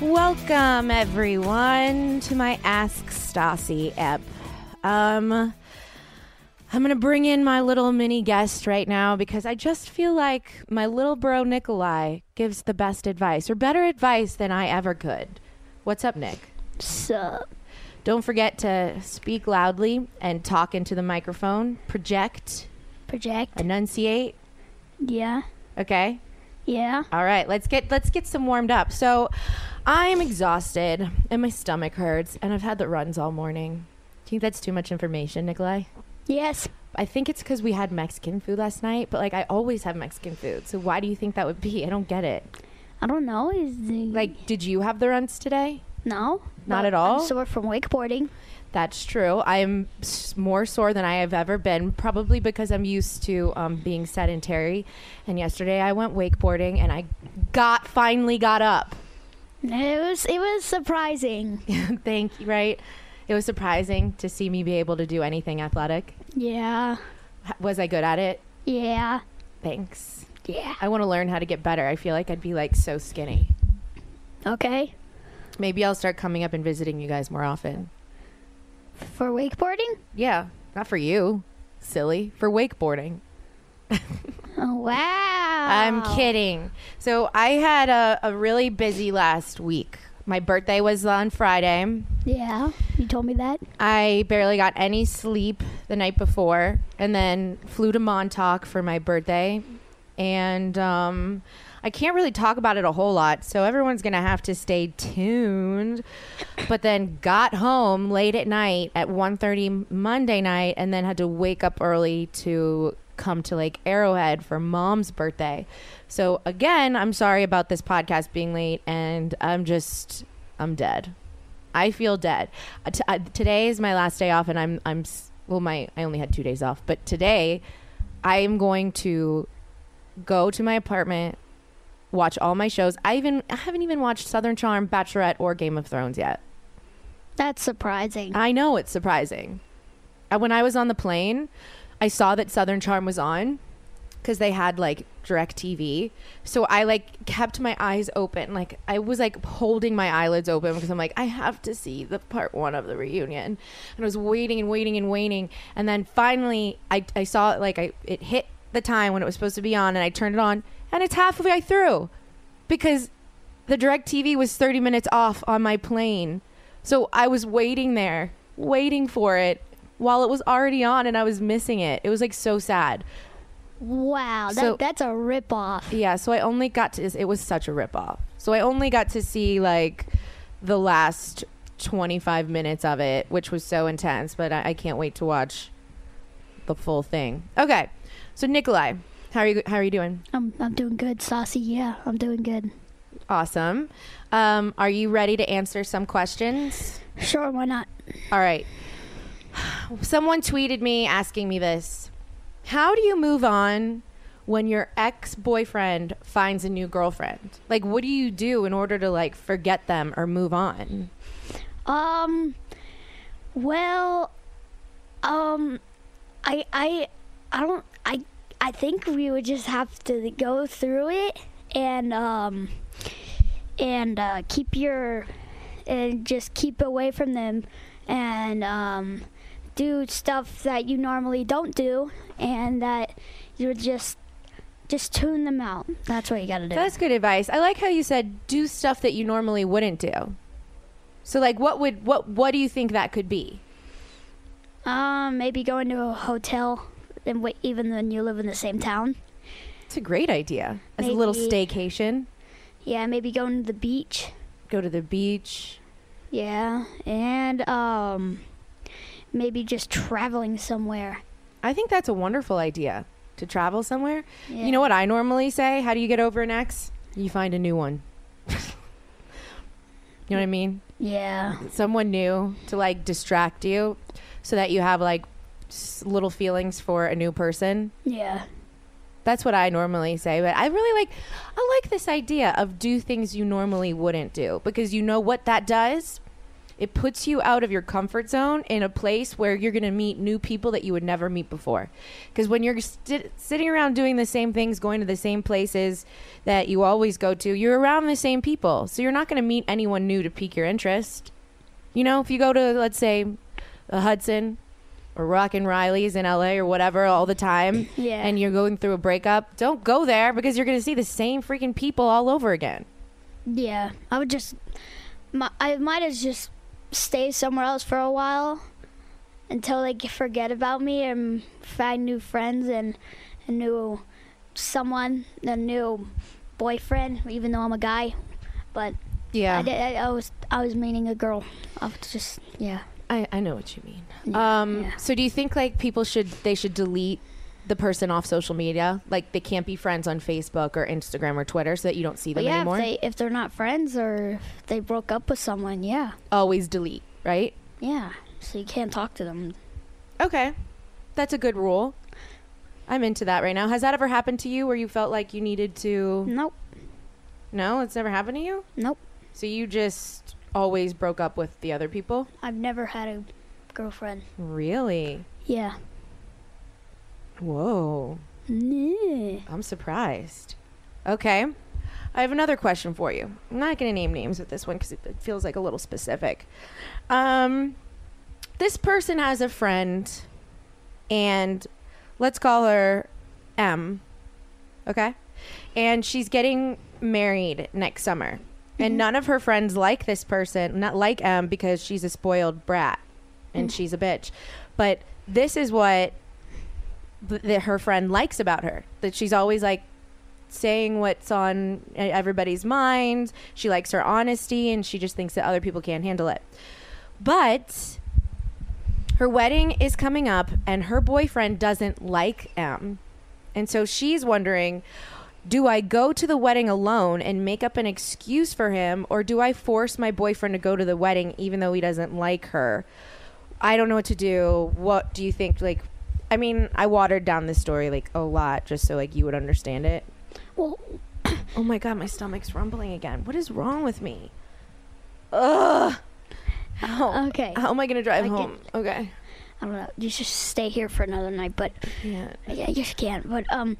Welcome, everyone, to my Ask Stassi ep. Um, I'm going to bring in my little mini guest right now because I just feel like my little bro Nikolai gives the best advice or better advice than I ever could. What's up, Nick? Sup? Don't forget to speak loudly and talk into the microphone. Project, Project? enunciate. Yeah. Okay. Yeah. All right, let's get let's get some warmed up. So, I'm exhausted and my stomach hurts, and I've had the runs all morning. Do you think that's too much information, Nikolai? Yes. I think it's because we had Mexican food last night, but like I always have Mexican food. So why do you think that would be? I don't get it. I don't know. Is the Like, did you have the runs today? no? Not at all? I'm sore from wakeboarding. That's true. I'm s- more sore than I have ever been, probably because I'm used to um, being sedentary. And yesterday I went wakeboarding, and I got finally got up. It was it was surprising. Thank you. Right? It was surprising to see me be able to do anything athletic. yeah. Was I good at it? Yeah. Thanks. Yeah. I want to learn how to get better. I feel like I'd be like so skinny. Okay. Maybe I'll start coming up and visiting you guys more often. For wakeboarding? Yeah, not for you, silly. For wakeboarding. Oh wow. I'm kidding. So I had a, a really busy last week. My birthday was on Friday. Yeah. You told me that. I barely got any sleep the night before, and then flew to Montauk for my birthday. And um, I can't really talk about it a whole lot, so everyone's gonna have to stay tuned. But then got home late at night at 1.30 Monday night, and then had to wake up early to come to like Arrowhead for mom's birthday. So again, I'm sorry about this podcast being late, and I'm just I'm dead. I feel dead. Uh, t- uh, today is my last day off, and I'm I'm well, my I only had two days off, but today I am going to go to my apartment, watch all my shows. I even I haven't even watched Southern Charm, Bachelorette, or Game of Thrones yet. That's surprising. I know it's surprising. Uh, When I was on the plane, I saw that Southern Charm was on because they had like direct TV. So I like kept my eyes open. Like I was like holding my eyelids open because I'm like, I have to see the part one of the reunion. And I was waiting and waiting and waiting. And then finally I, I saw it like I it hit the time when it was supposed to be on and I turned it on and it's halfway through because the direct TV was 30 minutes off on my plane. So I was waiting there, waiting for it while it was already on and I was missing it. It was like so sad. wow. That, So- that's a rip off. Yeah, so I only got to it was such a rip off. So I only got to see like the last 25 minutes of it, which was so intense, but I, I can't wait to watch the full thing. Okay. So Nikolai, how are you how are you doing? I'm I'm doing good, Saucy. Yeah, I'm doing good. Awesome. Um, are you ready to answer some questions? Sure, why not? All right. Someone tweeted me asking me this. How do you move on when your ex-boyfriend finds a new girlfriend? Like what do you do in order to like forget them or move on? Um. Well. Um. I I I don't I I think we would just have to go through it and um and uh, keep your and just keep away from them and um do stuff that you normally don't do and that you would just just tune them out. That's what you got to do. That's good advice. I like how you said do stuff that you normally wouldn't do. So like what would what what do you think that could be? Um, maybe going to a hotel, and wait, even when you live in the same town. It's a great idea. As a little staycation. Yeah, maybe going to the beach. Go to the beach. Yeah, and um, maybe just traveling somewhere. I think that's a wonderful idea to travel somewhere. Yeah. You know what I normally say? How do you get over an ex? You find a new one. you know what I mean? Yeah, Someone new to like distract you so that you have like little feelings for a new person. yeah, That's what I normally say, but I really like I like this idea of do things you normally wouldn't do because you know what that does? It puts you out of your comfort zone in a place where you're going to meet new people that you would never meet before. Because when you're sti- sitting around doing the same things, going to the same places that you always go to, you're around the same people. So you're not going to meet anyone new to pique your interest. You know, if you go to, let's say, the Hudson or Rock & Reilly's in LA or whatever all the time, Yeah. and you're going through a breakup, don't go there because you're going to see the same freaking people all over again. yeah. I would just, mi- I might as just stay somewhere else for a while until they forget about me and find new friends and a new someone, a new boyfriend. Even though I'm a guy, but Yeah. I, did, I, I was I was meaning a girl. I was just yeah. I, I know what you mean. Yeah, Um, yeah. So do you think like people should they should delete the person off social media? Like they can't be friends on Facebook or Instagram or Twitter so that you don't see them yeah, anymore. if they if they're not friends or they broke up with someone, yeah, Always delete, right? yeah. So you can't talk to them. Okay. That's a good rule. I'm into that right now. Has that ever happened to you where you felt like you needed to Nope, No, it's never happened to you? nope. So you just always broke up with the other people? I've never had a girlfriend. Really? Yeah. Whoa. Nah. I'm surprised. Okay. I have another question for you. I'm not going to name names with this one because it it feels like a little specific. Um, this person has a friend, and let's call her M. Okay? And she's getting married next summer. And none of her friends like this person, not like M because she's a spoiled brat and she's a bitch. But this is what that her friend likes about her that she's always like saying what's on everybody's mind she likes her honesty and she just thinks that other people can't handle it but her wedding is coming up and her boyfriend doesn't like m and so she's wondering do I go to the wedding alone and make up an excuse for him, or do I force my boyfriend to go to the wedding even though he doesn't like her? I don't know what to do. What do you think? Like, I mean, I watered down this story like a lot just so like you would understand it. Well, Oh my god, my stomach's rumbling again. What is wrong with me? Ugh. How, Okay. How am I gonna drive I get- home? Okay. I don't know. You should stay here for another night, but Yeah. yeah, you can't. But um,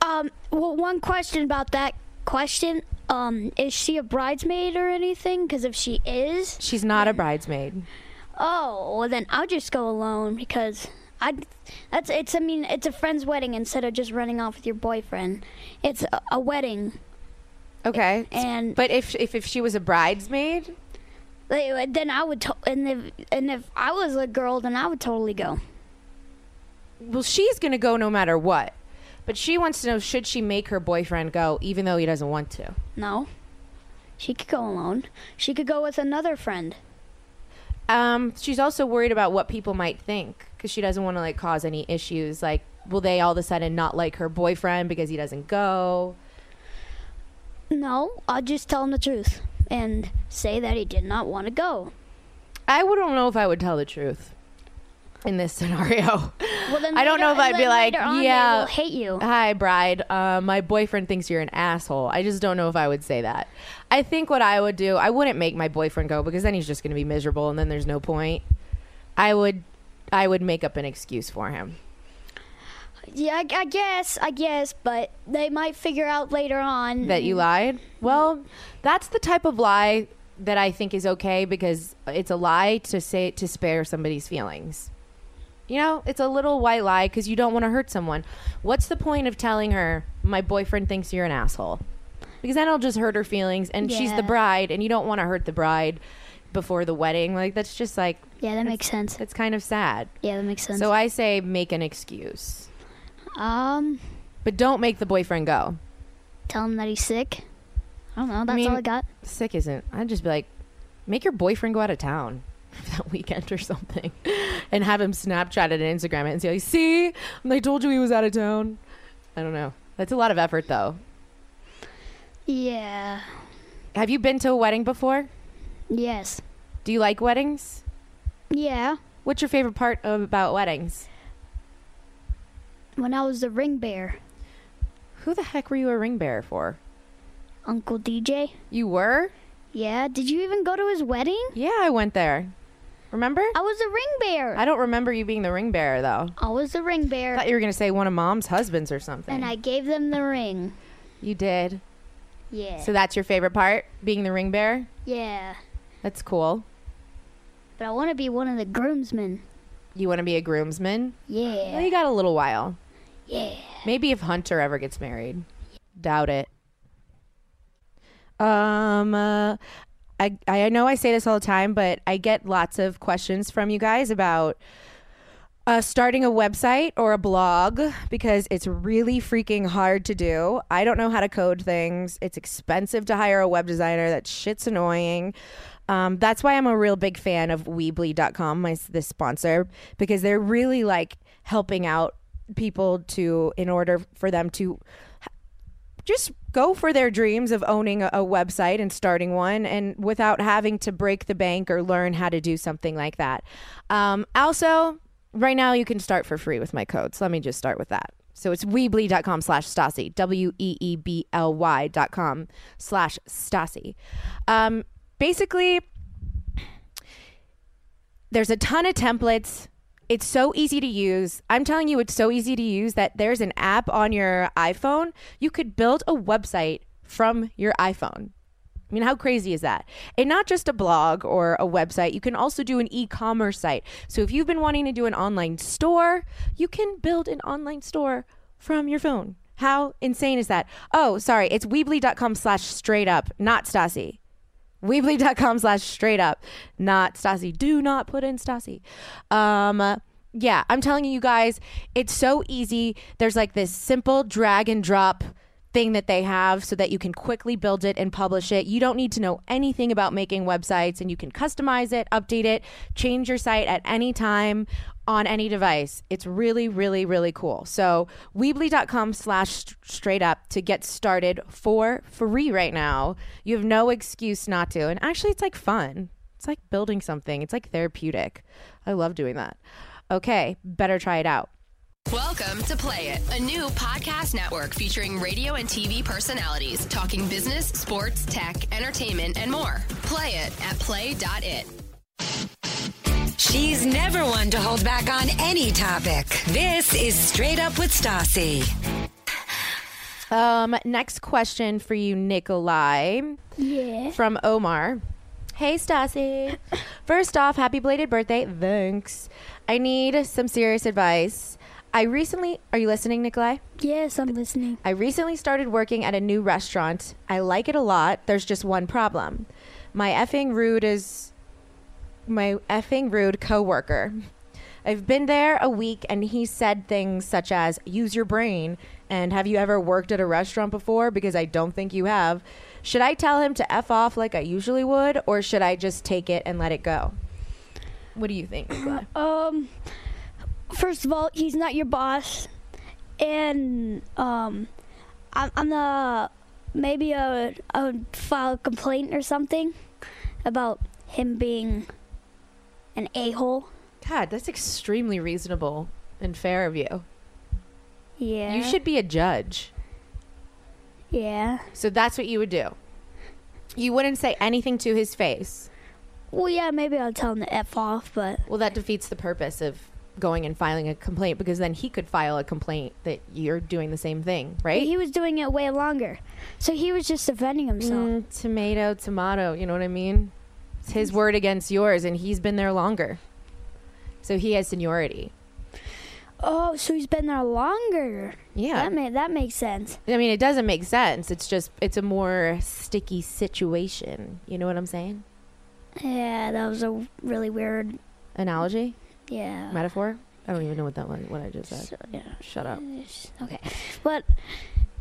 um, well, one question about that question. Um, is she a bridesmaid or anything? Because if she is, She's not a bridesmaid. oh, well then I'll just go alone because I. That's it's. I mean, it's a friend's wedding instead of just running off with your boyfriend. It's a, a wedding, Okay. and But if if if she was a bridesmaid, Like, then I would, to- and if and if I was a girl, then I would totally go. well, she's gonna go no matter what. But she wants to know should she make her boyfriend go even though he doesn't want to. No, she could go alone. She could go with another friend. Um, she's also worried about what people might think because she doesn't want to like cause any issues. Like, will they all of a sudden not like her boyfriend because he doesn't go? No, I'll just tell him the truth and say that he did not want to go. I wouldn't know if I would tell the truth in this scenario. Well, then I don't know if I'd be like, on yeah. will hate you. Hi, bride. Uh, my boyfriend thinks you're an asshole. I just don't know if I would say that. I think what I would do, I wouldn't make my boyfriend go because then he's just going to be miserable and then there's no point. I would, I would make up an excuse for him. Yeah, I, I guess, I guess, but they might figure out later on that you lied? Well, that's the type of lie that I think is okay because it's a lie to say to spare somebody's feelings. You know, it's a little white lie because you don't want to hurt someone. What's the point of telling her my boyfriend thinks you're an asshole? Because then it'll just hurt her feelings, and she's the bride, and you don't want to hurt the bride before the wedding. Like that's just like Yeah, that makes sense. it's kind of sad. Yeah, that makes sense. So I say make an excuse, um, but don't make the boyfriend go. tell him that he's sick. I don't know. That's mean- all I got. sick isn't. I'd just be like, make your boyfriend go out of town that weekend or something, and have him Snapchat it and Instagram it and say, like, "See, I told you he was out of town." I don't know. That's a lot of effort, though. Yeah. Have you been to a wedding before? Yes. Do you like weddings? Yeah. What's your favorite part of, about weddings? When I was the ring bearer, Who the heck were you a ring bearer for? Uncle DJ. You were? Yeah. Did you even go to his wedding? Yeah, I went there. Remember? I was a ring bearer. I don't remember you being the ring bearer though. I was the ring I bearer, thought you were gonna say one of mom's husbands or something. and I gave them the ring. you did. Yeah. So that's your favorite part, being the ring bearer. yeah. That's cool. But I want to be one of the groomsmen. You want to be a groomsman? Yeah. Well, you got a little while. Yeah. Maybe if Hunter ever gets married. Doubt it. Um, uh, I I know I say this all the time, but I get lots of questions from you guys about uh, starting a website or a blog because it's really freaking hard to do. I don't know how to code things. It's expensive to hire a web designer. That shit's annoying. Um, that's why I'm a real big fan of Weebly.com, my this sponsor, because they're really like helping out people to in order for them to just go for their dreams of owning a, a website and starting one and without having to break the bank or learn how to do something like that. Um, also, right now you can start for free with my code. So let me just start with that. So it's weebly.com slash Stassi, W E E B L Y dot com slash Stassi. Um, basically, there's a ton of templates. It's so easy to use. I'm telling you, it's so easy to use that there's an app on your iPhone. You could build a website from your iPhone. I mean, how crazy is that? And not just a blog or a website, you can also do an e commerce site. So if you've been wanting to do an online store, you can build an online store from your phone. How insane is that? Oh, sorry, it's weebly.com slash straight up, not Stassi. Weebly.com slash straight up, not Stassi. Do not put in Stassi. Um, yeah, I'm telling you guys, it's so easy. There's like this simple drag and drop thing that they have so that you can quickly build it and publish it. You don't need to know anything about making websites and you can customize it, update it, change your site at any time on any device. It's really, really, really cool. So Weebly.com slash straight up to get started for free right now. You have no excuse not to. And actually it's like fun. It's like building something. It's like therapeutic. I love doing that. Okay, better try it out. Welcome to Play It, a new podcast network featuring radio and TV personalities talking business, sports, tech, entertainment, and more. Play it at play.it. She's never one to hold back on any topic. This is Straight Up with Stassi. Um, next question for you, Nikolai. Yeah. From Omar. Hey, Stassi. First off, happy belated birthday. Thanks. I need some serious advice. I recently, are you listening, Nikolai? Yes, I'm listening. I recently started working at a new restaurant. I like it a lot. There's just one problem. My effing rude is my effing rude coworker. I've been there a week and he said things such as use your brain and have you ever worked at a restaurant before because I don't think you have. Should I tell him to f off like I usually would or should I just take it and let it go? What do you think, Nikolai? Um, first of all, he's not your boss, and um, I'm, I'm the maybe a I would file a complaint or something about him being an a hole. God, that's extremely reasonable and fair of you. Yeah. You should be a judge. Yeah. So that's what you would do. You wouldn't say anything to his face. Well, yeah, maybe I'll tell him to f off, but Well, that defeats the purpose of going and filing a complaint because then he could file a complaint that you're doing the same thing, right? He was doing it way longer, so he was just defending himself. Mm, tomato, tomato. You know what I mean? It's his word against yours, and he's been there longer, so he has seniority. Oh, so he's been there longer. Yeah. That that makes sense. I mean, it doesn't make sense. It's just it's a more sticky situation. You know what I'm saying? Yeah, that was a really weird. Analogy, Yeah. metaphor. I don't even know what that one. What I just said. So, yeah. Shut up. Okay, but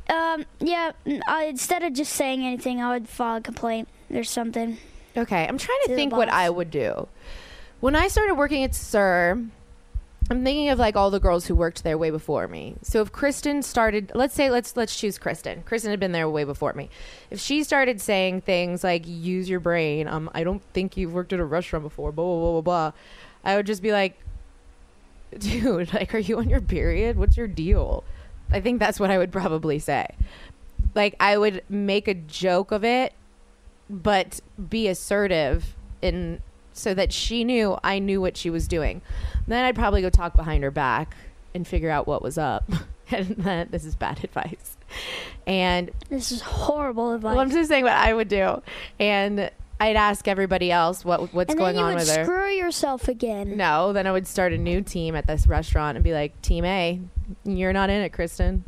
um, yeah. I, instead of just saying anything, I would file a complaint or something. Okay, I'm trying to To think what. I would do. When I started working at SUR, I'm thinking of like all the girls who worked there way before me. So if Kristen started, let's say let's let's choose Kristen. Kristen had been there way before me. If she started saying things like "use your brain," um, I don't think you've worked at a restaurant before, blah blah blah blah blah, I would just be like, dude, like, are you on your period? What's your deal? I think that's what I would probably say. Like, I would make a joke of it, but be assertive in so that she knew I knew what she was doing. Then I'd probably go talk behind her back and figure out what was up. and that this is bad advice. And This is horrible advice. well, I'm just saying what I would do. And I'd ask everybody else what what's and going on with her. screw yourself again. No, then I would start a new team at this restaurant and be like, Team A, you're not in it, Kristen.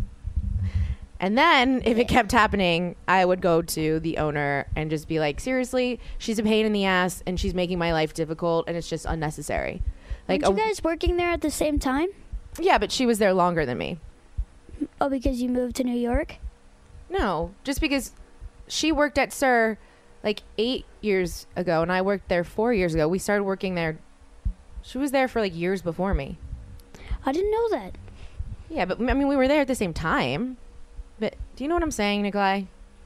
And then if it kept happening, I would go to the owner and just be like, seriously, she's a pain in the ass and she's making my life difficult and it's just unnecessary. Like, Aren't you guys working there at the same time? yeah, but she was there longer than me. Oh, because you moved to New York. No, just because she worked at SUR like eight years ago and I worked there four years ago. We started working there. She was there for like years before me. I didn't know that. Yeah, but I mean, we were there at the same time. But do you know what I'm saying, Nikolai?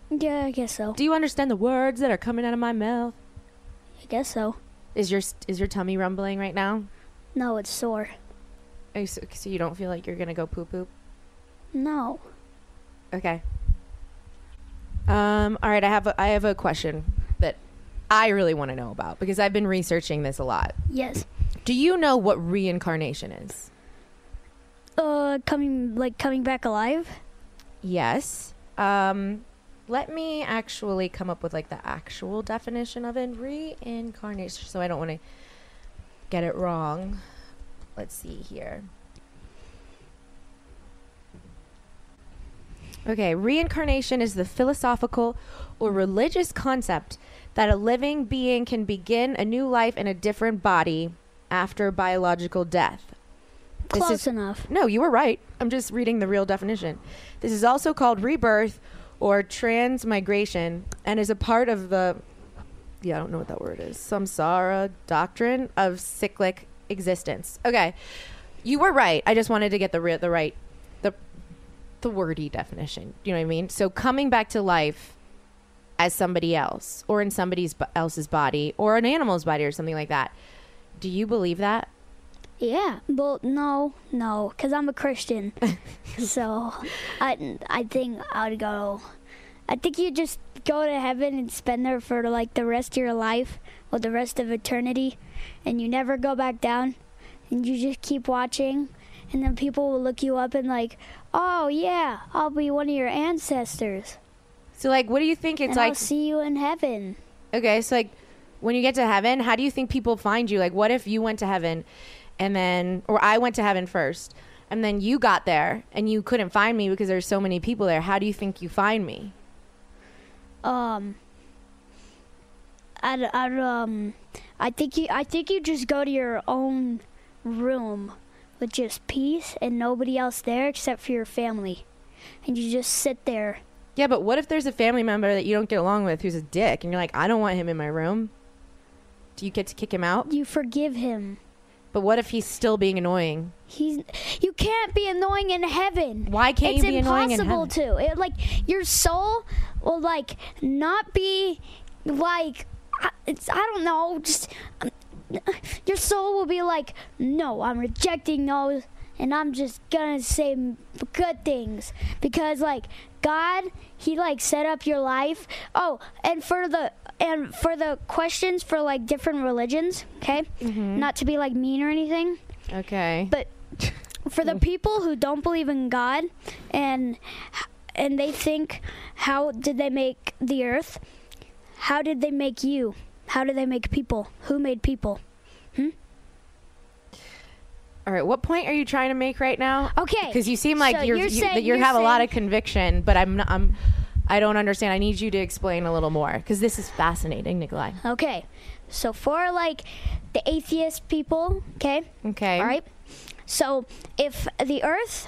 Yeah, I guess so. Do you understand the words that are coming out of my mouth? I guess so. Is your is your tummy rumbling right now? No, it's sore. You, so, so you don't feel like you're gonna go poop poop? No. Okay. Um. All right. I have a, I have a question that I really want to know about because I've been researching this a lot. Yes. Do you know what reincarnation is? Uh, coming like coming back alive. Yes. Um, let me actually come up with like the actual definition of it. Reincarnation. So I don't want to get it wrong. Let's see here. Okay, reincarnation is the philosophical or religious concept that a living being can begin a new life in a different body after biological death. This Close is- enough. No, you were right. I'm just reading the real definition. This is also called rebirth or transmigration and is a part of the yeah, I don't know what that word is. Samsara doctrine of cyclic existence. Okay. You were right. I just wanted to get the re- the right the wordy definition. You know what I mean? So coming back to life as somebody else or in somebody else's body or an animal's body or something like that. Do you believe that? Yeah. Well, no, no, because I'm a Christian. so, I I think I would go. I think you just go to heaven and spend there for like the rest of your life or the rest of eternity, and you never go back down, and you just keep watching, and then people will look you up and like, oh yeah, I'll be one of your ancestors, So like what do you think it's and like I'll see you in heaven. Okay, so like when you get to heaven, how do you think people find you? Like what if you went to heaven and then or I went to heaven first and then you got there and you couldn't find me because there's so many people there. How do you think you find me? um I'd, I'd um I think you I think you just go to your own room with just peace and nobody else there except for your family. And you just sit there. Yeah, but what if there's a family member that you don't get along with who's a dick and you're like, "I don't want him in my room." Do you get to kick him out? You forgive him. But what if he's still being annoying? He's you can't be annoying in heaven. Why can't it's you be annoying in heaven? It's impossible to. It, like your soul will like not be like I- it's I don't know, just soul will be like, "No, I'm rejecting those and I'm just to say good things because like God, he like set up your life. Oh, and for the and for the questions for like different religions, okay? Mm-hmm. Not to be like mean or anything. Okay. But for the people who don't believe in God and and they think how did they make the earth? How did they make you? How did they make people? Who made people? Hmm? All right. What point are you trying to make right now? Okay, Because you seem like so you're, you're you, saying- that you you're have a lot of conviction, but I'm not, I'm I don't understand. I need you to explain a little more because this is fascinating, Nikolai. Okay. So for like the atheist people, okay? Okay. All right. So if the earth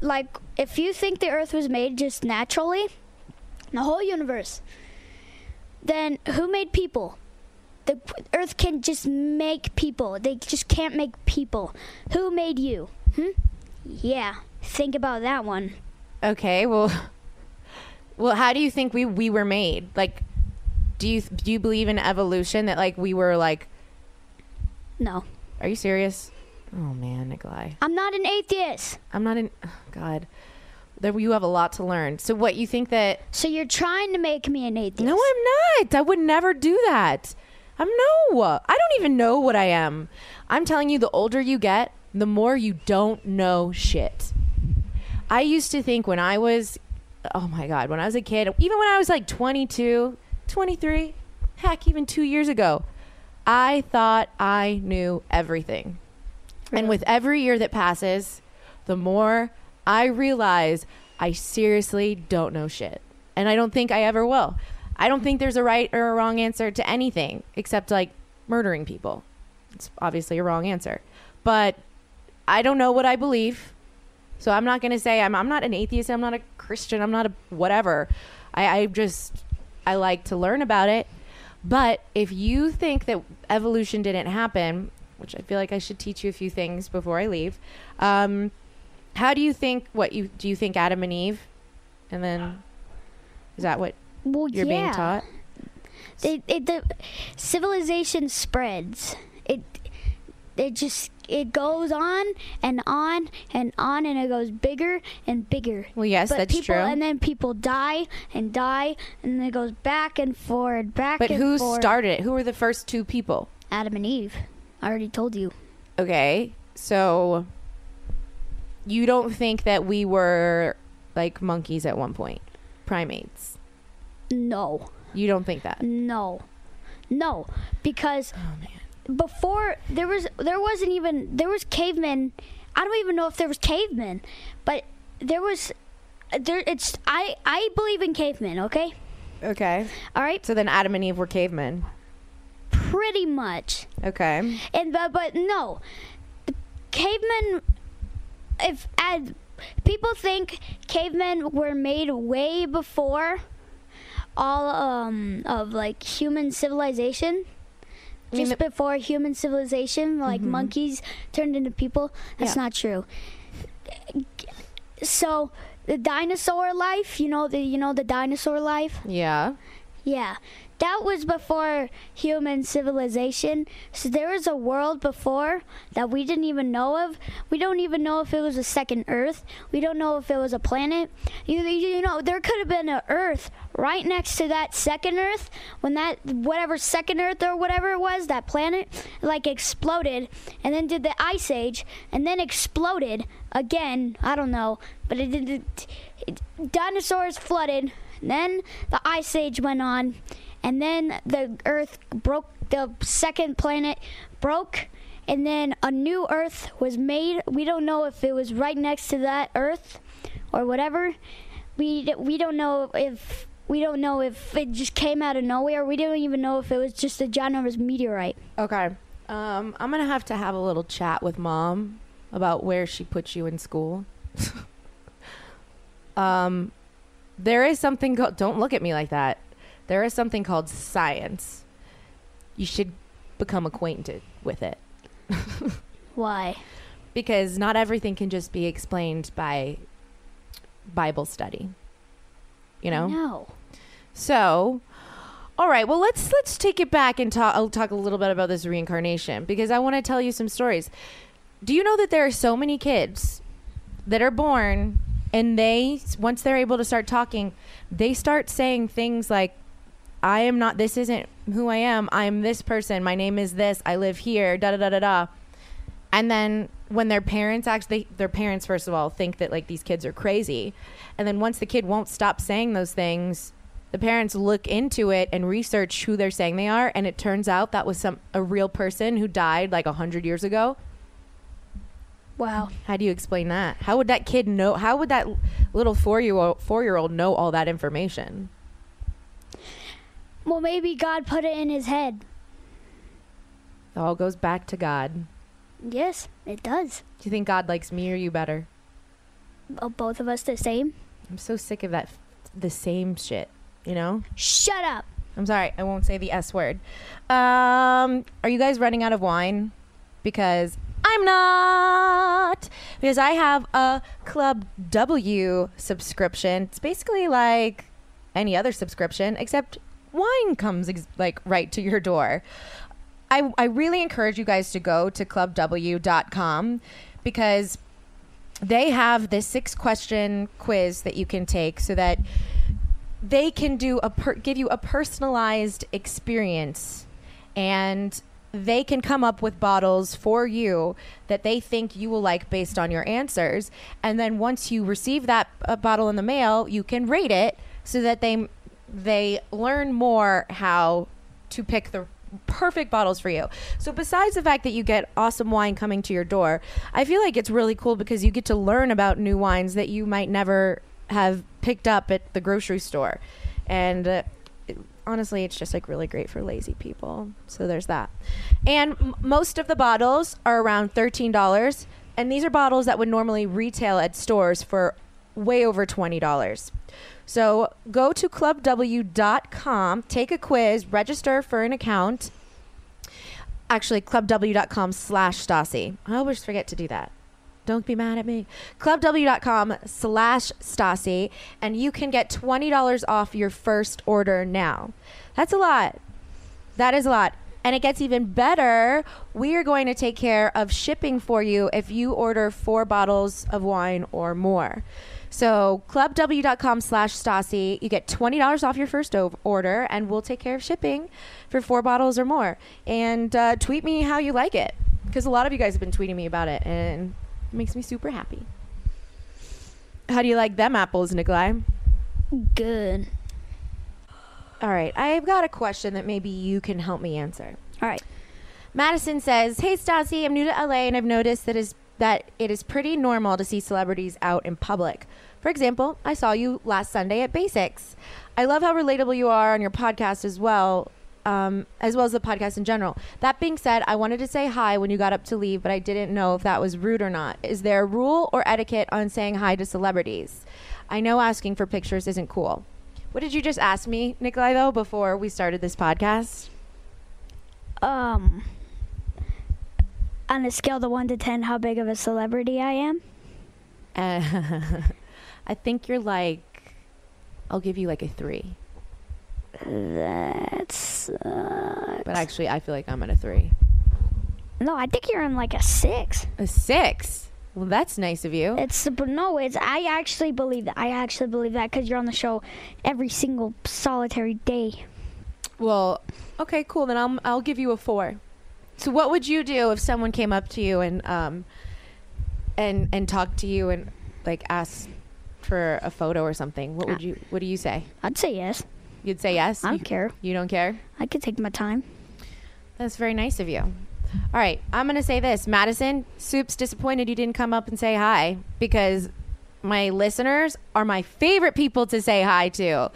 like if you think the earth was made just naturally, the whole universe, then who made people? The earth can just make people. They just can't make people. Who made you? Hmm? Yeah. Think about that one. Okay. Well. Well, how do you think we we were made? Like, do you do you believe in evolution? That like we were like? No. Are you serious? Oh man, Nikolai. I'm not an atheist. I'm not an Oh, God, there you have a lot to learn. So what you think that? So you're trying to make me an atheist. No, I'm not. I would never do that. I'm no. I don't even know what I am. I'm telling you, the older you get, the more you don't know shit. I used to think when I was, oh my God, when I was a kid, even when I was like 22, 23, heck, even two years ago, I thought I knew everything. And with every year that passes, the more I realize I seriously don't know shit. And I don't think I ever will. I don't think there's a right or a wrong answer to anything except like murdering people. It's obviously a wrong answer. But I don't know what I believe. So I'm not going to say I'm, I'm not an atheist. I'm not a Christian. I'm not a whatever. I, I just, I like to learn about it. But if you think that evolution didn't happen, which I feel like I should teach you a few things before I leave, um, how do you think, what you, do you think Adam and Eve? And then, is that what Well, you're being taught? It, it, the civilization spreads. It it just it goes on and on and on and it goes bigger and bigger. Well, yes, but that's people, true. And then people die and die and then it goes back and forward, back But who forward. started it? Who were the first two people? Adam and Eve. I already told you. Okay, so you don't think that we were like monkeys at one point, primates? No. You don't think that? No. No, because Oh, before there was there wasn't even there was cavemen. I don't even know if there was cavemen, but there was there it's I I believe in cavemen, okay? Okay. All right? So then Adam and Eve were cavemen. Pretty much. Okay. And but but no. The cavemen if as people think cavemen were made way before all um of like human civilization. I mean, Just before human civilization, like monkeys turned into people. That's Yeah. not true. So the dinosaur life, you know the you know the dinosaur life? Yeah. Yeah. That was before human civilization. So there was a world before that we didn't even know of. We don't even know if it was a second Earth. We don't know if it was a planet. You, you know, there could have been an Earth right next to that second Earth when that whatever second Earth or whatever it was, that planet like exploded and then did the ice age and then exploded again. I don't know, but it did. Dinosaurs flooded. Then the ice age went on, and then the Earth broke. The second planet broke, and then a new Earth was made. We don't know if it was right next to that Earth, or whatever. We we don't know if we don't know if it just came out of nowhere. We don't even know if it was just a ginormous meteorite. Okay. Um, I'm gonna have to have a little chat with mom about where she put you in school. um, there is something called. Don't look at me like that. There is something called science. You should become acquainted with it Why? because not everything can just be explained by Bible study. You know. No. So, all right. Well, let's let's take it back and talk. I'll talk a little bit about this reincarnation because I want to tell you some stories. Do you know that there are so many kids that are born and they once they're able to start talking, they start saying things like, "I am not. This isn't who I am. I am this person. My name is this. I live here." Da da da da da. And then when their parents actually, their parents, first of all, think that like these kids are crazy. And then once the kid won't stop saying those things, the parents look into it and research who they're saying they are. And it turns out that was some, a real person who died like a hundred years ago. Wow. How do you explain that? How would that kid know? How would that little four year old four year old know all that information? Well, maybe God put it in his head. It all goes back to God. Yes, it does. Do you think God likes me or you better? Are both of us the same? I'm so sick of that, the same shit. You know. Shut up. I'm sorry, I won't say the S word. Um, are you guys running out of wine? Because I'm not. Because I have a Club W subscription. It's basically like any other subscription, except wine comes ex- like right to your door. I, I really encourage you guys to go to clubw.com because they have this six question quiz that you can take so that they can do a per- give you a personalized experience and they can come up with bottles for you that they think you will like based on your answers and then once you receive that uh, bottle in the mail you can rate it so that they they learn more how to pick the perfect bottles for you. So besides the fact that you get awesome wine coming to your door, I feel like it's really cool because you get to learn about new wines that you might never have picked up at the grocery store. And uh, it- honestly, it's just like really great for lazy people. So there's that. And m- most of the bottles are around $13, and these are bottles that would normally retail at stores for way over $20. So go to clubw.com, take a quiz, register for an account. Actually, clubw.com slash Stassi. I always forget to do that. Don't be mad at me. Clubw.com slash Stassi, and you can get $20 off your first order now. That's a lot. That is a lot. And it gets even better. We are going to take care of shipping for you if you order four bottles of wine or more. So clubw.com slash Stassi, you get $20 off your first o- order and we'll take care of shipping for four bottles or more. And uh, tweet me how you like it because a lot of you guys have been tweeting me about it and it makes me super happy. How do you like them apples, Nikolai? Good. All right, I've got a question that maybe you can help me answer. All right. Madison says, "Hey Stassi, I'm new to LA and I've noticed that is that it is pretty normal to see celebrities out in public. For example, I saw you last Sunday at Basix. I love how relatable you are on your podcast as well." Um, as well as the podcast in general. That being said, I wanted to say hi when you got up to leave, but I didn't know if that was rude or not. Is there a rule or etiquette on saying hi to celebrities? I know asking for pictures isn't cool. What did you just ask me, Nikolai, though, before we started this podcast? Um, on a scale of one to ten, how big of a celebrity I am? Uh, I think you're like, I'll give you like a three. That's uh, But actually, I feel like I'm at a three. no. I think you're in like a six. A six? Well, that's nice of you. It's but no. It's I actually believe that. I actually believe that because you're on the show every single solitary day. Well, okay, cool. Then I'll, I'll give you a four. So, what would you do if someone came up to you and um and and talked to you and like asked for a photo or something? What would you What do you say? I'd say yes. You'd say yes. I don't You- care. You don't care. I could take my time. That's very nice of you. All right, I'm going to say this. Madison, Soup's disappointed you didn't come up and say hi because my listeners are my favorite people to say hi to.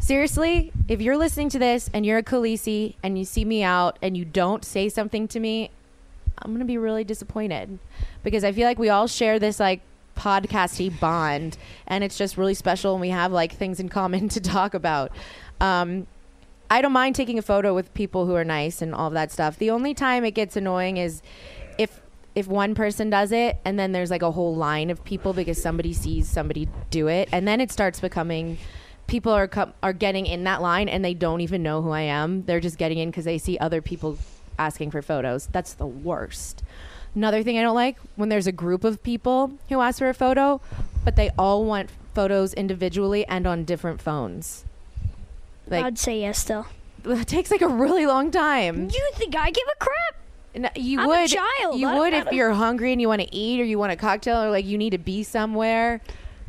Seriously, if you're listening to this and you're a Khaleesi and you see me out and you don't say something to me, I'm to be really disappointed because I feel like we all share this like podcasty bond and it's just really special and we have like things in common to talk about. Um, I don't mind taking a photo with people who are nice and all that stuff. The only time it gets annoying is if if one person does it and then there's like a whole line of people because somebody sees somebody do it and then it starts becoming people are are getting in that line and they don't even know who I am. They're just getting in cuz they see other people asking for photos. That's the worst. Another thing I don't like when there's a group of people who ask for a photo, but they all want photos individually and on different phones. Like I'd say yes still. it takes like a really long time. You think I give a crap? No, you I'm a would. child. You I would if you're hungry and you want to eat, or you want a cocktail, or like you need to be somewhere.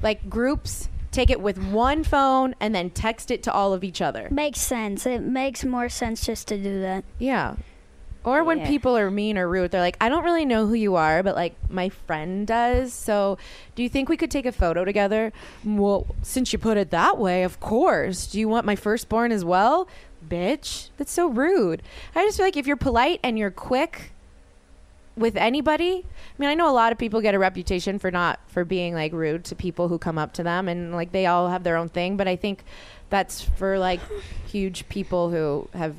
Like groups, take it with one phone and then text it to all of each other. Makes sense. It makes more sense just to do that. Yeah. Or when Yeah. people are mean or rude, they're like, I don't really know who you are, but like my friend does. So do you think we could take a photo together? Well, since you put it that way, of course. Do you want my firstborn as well? Bitch, that's so rude. I just feel like if you're polite and you're quick with anybody, I mean, I know a lot of people get a reputation for not for being like rude to people who come up to them and like they all have their own thing, but I think that's for like huge people who have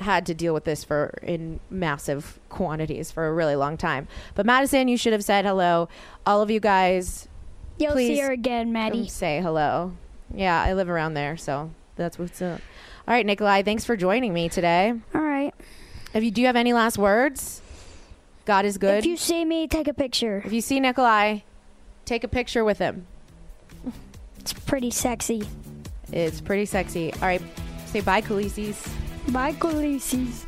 had to deal with this for in massive quantities for a really long time. But Madison, you should have said hello. All of you guys, You'll Please see her again, Maddie. say hello. Yeah, I live around there, so that's what's up. All right, Nikolai, thanks for joining me today. All right. If you do you have any last words? God is good. If you see me, take a picture. If you see Nikolai, take a picture with him. It's pretty sexy. It's pretty sexy. All right, say bye, Khaleesi's. Bye, Khaleesi's.